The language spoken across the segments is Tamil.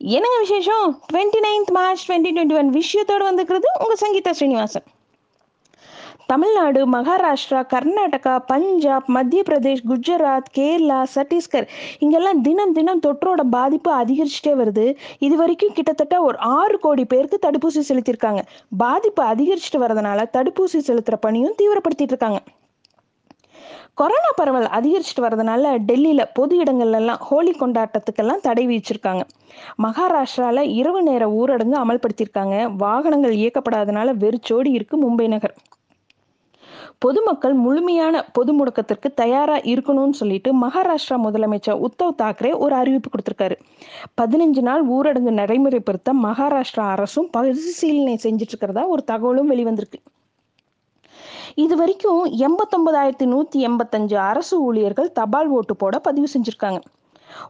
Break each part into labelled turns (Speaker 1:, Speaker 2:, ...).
Speaker 1: என்னங்க விசேஷம்? Twenty ninth March twenty twenty one விஷயத்தோடு வந்துக்கிறது உங்கள் சங்கீதா ஸ்ரீனிவாசன். தமிழ்நாடு மகாராஷ்டிரா கர்நாடகா பஞ்சாப் மத்திய பிரதேஷ் குஜராத் கேரளா சத்தீஸ்கர் இங்கெல்லாம் தினம் தினம் தொற்றோட பாதிப்பு அதிகரிச்சுட்டே வருது. இது வரைக்கும் கிட்டத்தட்ட ஒரு ஆறு கோடி பேருக்கு தடுப்பூசி செலுத்தியிருக்காங்க. பாதிப்பு அதிகரிச்சுட்டு வரதுனால தடுப்பூசி செலுத்துகிற பணியும் தீவிரப்படுத்திட்டு இருக்காங்க. கொரோனா பரவல் அதிகரிச்சுட்டு வரதுனால டெல்லியில பொது இடங்கள்லாம் ஹோலி கொண்டாட்டத்துக்கெல்லாம் தடை விதிச்சிருக்காங்க. மகாராஷ்டிரால இரவு நேர ஊரடங்கு அமல்படுத்தியிருக்காங்க. வாகனங்கள் இயக்கப்படாதனால வெறிச்சோடி இருக்கு மும்பை நகர். பொதுமக்கள் முழுமையான பொது முடக்கத்திற்கு தயாரா இருக்கணும்னு சொல்லிட்டு மகாராஷ்டிரா முதலமைச்சர் உத்தவ் தாக்கரே ஒரு அறிவிப்பு கொடுத்திருக்காரு. பதினஞ்சு நாள் ஊரடங்கு நடைமுறைப்படுத்த மகாராஷ்டிரா அரசும் பரிசீலனை செஞ்சுட்டு இருக்கிறதா ஒரு தகவலும் வெளிவந்திருக்கு. இது வரைக்கும் எண்பத்தொன்பதாயிரத்தி நூற்றி எண்பத்தஞ்சு அரசு ஊழியர்கள் தபால் ஓட்டு போட பதிவு செஞ்சுருக்காங்க.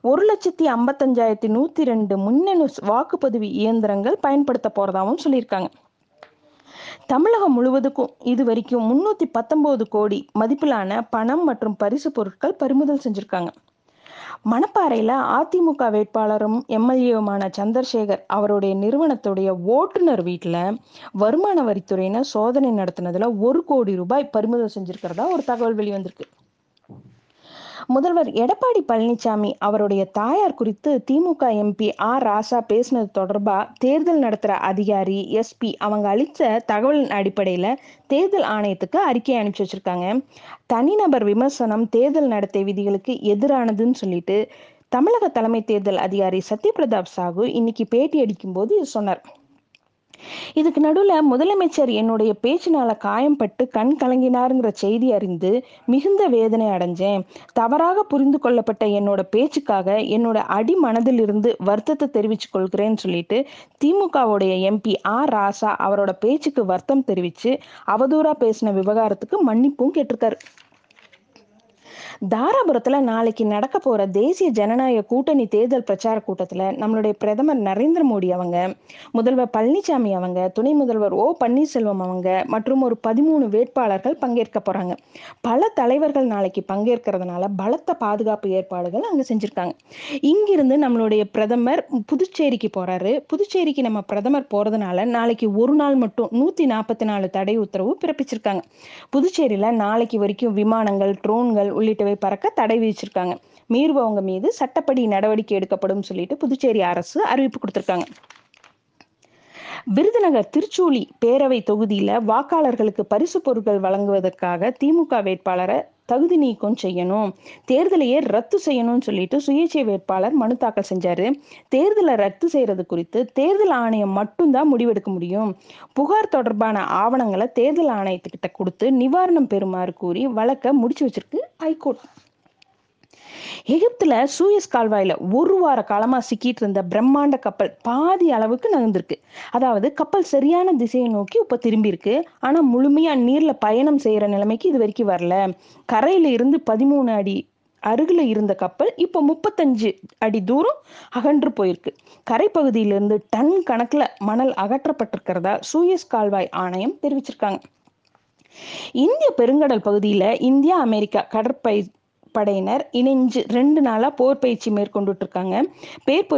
Speaker 1: ஒரு லட்சத்தி ஐம்பத்தஞ்சாயிரத்தி நூற்றி ரெண்டு முன்னணு வாக்குப்பதிவு இயந்திரங்கள் பயன்படுத்த போகிறதாகவும் சொல்லியிருக்காங்க. தமிழகம் முழுவதுக்கும் இது வரைக்கும் முன்னூத்தி பத்தொன்பது கோடி மதிப்பிலான பணம் மற்றும் பரிசு பொருட்கள் பறிமுதல் செஞ்சிருக்காங்க. மணப்பாறையில் அதிமுக வேட்பாளரும் எம்எல்ஏவுமான சந்திரசேகர் அவருடைய நிறுவனத்துடைய ஓட்டுநர் வீட்டில் வருமான வரித்துறையினர் சோதனை நடத்தினதில் ஒரு கோடி ரூபாய் பறிமுதல் செஞ்சிருக்கிறதா ஒரு தகவல் வெளிவந்திருக்கு. முதல்வர் எடப்பாடி பழனிசாமி அவருடைய தாயார் குறித்து திமுக எம்பி ஆர் ராசா பேசினது தொடர்பா தேர்தல் நடத்துற அதிகாரி எஸ்பி அவங்க அளித்த தகவலின் அடிப்படையில தேர்தல் ஆணையத்துக்கு அறிக்கை அனுப்பிச்சு வச்சிருக்காங்க. தனிநபர் விமர்சனம் தேர்தல் நடத்தை விதிகளுக்கு எதிரானதுன்னு சொல்லிட்டு தமிழக தலைமை தேர்தல் அதிகாரி சத்யபிரதாப் சாகு இன்னைக்கு பேட்டி அடிக்கும் போது சொன்னார். இதுக்கு நடுவுல முதலமைச்சர் என்னுடைய பேச்சினால காயம்பட்டு கண் கலங்கினாருங்கிற செய்தி அறிந்து மிகுந்த வேதனை அடைஞ்சேன். தவறாக புரிந்து கொள்ளப்பட்ட என்னோட பேச்சுக்காக என்னோட அடி மனதிலிருந்து வருத்தத்தை தெரிவிச்சு கொள்கிறேன்னு சொல்லிட்டு திமுகவுடைய எம்பி ஆர் ராசா அவரோட பேச்சுக்கு வருத்தம் தெரிவிச்சு அவதூறா பேசின விவகாரத்துக்கு மன்னிப்பும் கேட்டிருக்காரு. தாராபுரத்துல நாளைக்கு நடக்க போற தேசிய ஜனநாயக கூட்டணி தேர்தல் பிரச்சார கூட்டத்துல நம்மளுடைய பிரதமர் நரேந்திர மோடி அவங்க முதல்வர் பழனிசாமி அவங்க துணை முதல்வர் ஓ பன்னீர்செல்வம் அவங்க மற்றும் ஒரு பதிமூணு வேட்பாளர்கள் பங்கேற்க போறாங்க. பல தலைவர்கள் நாளைக்கு பங்கேற்கிறதுனால பலத்த பாதுகாப்பு ஏற்பாடுகள் அங்க செஞ்சிருக்காங்க. இங்கிருந்து நம்மளுடைய பிரதமர் புதுச்சேரிக்கு போறாரு. புதுச்சேரிக்கு நம்ம பிரதமர் போறதுனால நாளைக்கு ஒரு நாள் மட்டும் நூத்தி நாற்பத்தி நாலு தடை உத்தரவு பிறப்பிச்சிருக்காங்க. புதுச்சேரியில நாளைக்கு வரைக்கும் விமானங்கள் ட்ரோன்கள் உள்ளிட்டவை பறக்க தடை விதிச்சிருக்காங்க. மீறுபவங்க மீது சட்டப்படி நடவடிக்கை எடுக்கப்படும் சொல்லிட்டு புதுச்சேரி அரசு அறிவிப்பு கொடுத்திருக்காங்க. விருதுநகர் திருச்சூலி பேரவை தொகுதியில வாக்காளர்களுக்கு பரிசு பொருட்கள் வழங்குவதற்காக திமுக வேட்பாளரை தகுதி நீக்கம் செய்யணும். தேர்தலையே ரத்து செய்யணும்னு சொல்லிட்டு சுயேட்சை வேட்பாளர் மனு தாக்கல் செஞ்சாரு. தேர்தலை ரத்து செய்யறது குறித்து தேர்தல் ஆணையம் மட்டும்தான் முடிவெடுக்க முடியும். புகார் தொடர்பான ஆவணங்களை தேர்தல் ஆணையத்துக்கிட்ட கொடுத்து நிவாரணம் பெறுமாறு கூறி வழக்க முடிச்சு வச்சிருக்கு ஹைகோர்ட் எகிப்துல சூயஸ் கால்வாயில ஒரு வார காலமா சிக்கிட்டு இருந்த பிரம்மாண்ட கப்பல் பாதி அளவுக்கு நகர்ந்திருக்கு. அதாவது கப்பல் சரியான திசையை நோக்கி இப்ப திரும்பி இருக்கு. ஆனா முழுமையா நீர்ல பயணம் செய்யற நிலைமைக்கு இது வரைக்கும் வரல. கரையில இருந்து பதிமூணு அடி அருகில் இருந்த கப்பல் இப்போ முப்பத்தஞ்சு அடி தூரம் அகன்று போயிருக்கு. கரைப்பகுதியிலிருந்து டன் கணக்கில் மணல் அகற்றப்பட்டிருக்கிறதா சூயஸ் கால்வாய் ஆணையம் தெரிவிச்சிருக்காங்க. இந்திய பெருங்கடல் பகுதியில் இந்தியா அமெரிக்கா கடற்பை படையினர் இணைஞ்சு ரெண்டு நாளாக போர் பயிற்சி மேற்கொண்டுட்டு இருக்காங்க பேர்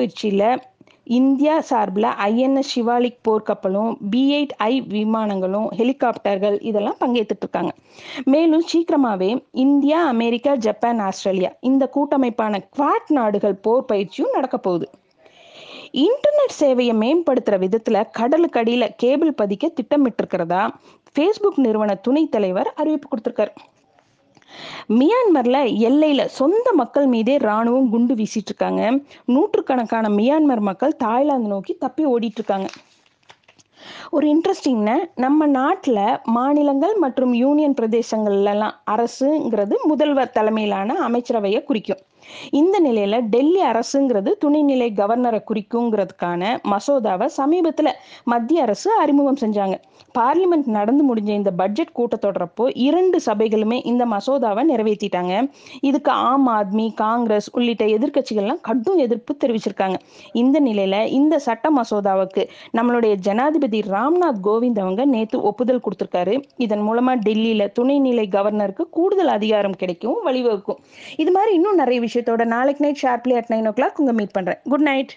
Speaker 1: இந்தியா சார்பில் ஐஎன்எஸ் சிவாலிக் போர்க்கப்பலும் பி எயிட் ஐ விமானங்களும் ஹெலிகாப்டர்கள் இதெல்லாம் பங்கேற்றுட்டு இருக்காங்க மேலும் சீக்கிரமாகவே இந்தியா அமெரிக்கா ஜப்பான் ஆஸ்திரேலியா இந்த கூட்டமைப்பான குவாட் நாடுகள் போர் பயிற்சியும் நடக்க போகுது இன்டர்நெட் சேவையை மேம்படுத்துற விதத்தில் கடலுக்கு அடியில கேபிள் பதிக்க திட்டமிட்டிருக்கிறதா ஃபேஸ்புக் நிறுவன துணைத் தலைவர் அறிவிப்பு கொடுத்துருக்காரு. மியான்மர்ல எல்லையில சொந்த மக்கள் மீதே ராணுவம் குண்டு வீசிட்டு இருக்காங்க. நூற்றுக்கணக்கான மியான்மர் மக்கள் தாய்லாந்து நோக்கி தப்பி ஓடிட்டு இருக்காங்க. ஒரு இன்ட்ரெஸ்டிங்னா நம்ம நாட்டில் மாநிலங்கள் மற்றும் யூனியன் பிரதேசங்கள்லாம் அரசுங்கிறது முதல்வர் தலைமையிலான அமைச்சரவையை குறிக்கும். இந்த நிலையில டெல்லி அரசுங்கிறது துணைநிலை கவர்னரை குறிக்குங்கிறதுக்கான மசோதாவை சமீபத்துல மத்திய அரசு அறிமுகம் செஞ்சாங்க. பார்லிமெண்ட் நடந்து முடிஞ்ச இந்த பட்ஜெட் கூட்டத்தொடரப்போ இரண்டு சபைகளுமே இந்த மசோதாவை நிறைவேற்றிட்டாங்க இதுக்கு ஆம் ஆத்மி காங்கிரஸ் உள்ளிட்ட எதிர்க்கட்சிகள்லாம் கடும் எதிர்ப்பு தெரிவிச்சிருக்காங்க. இந்த நிலையில இந்த சட்ட மசோதாவுக்கு நம்மளுடைய ஜனாதிபதி ராம்நாத் கோவிந்த் அவங்க நேத்து ஒப்புதல் கொடுத்திருக்காரு. இதன் மூலமா டெல்லியில துணைநிலை கவர்னருக்கு கூடுதல் அதிகாரம் கிடைக்கும் வழிவகுக்கும். இது மாதிரி இன்னும் நிறைய விஷயத்தோட நாளைக்கு night sharply at nine o'clock உங்க மீட் பண்றேன். Good night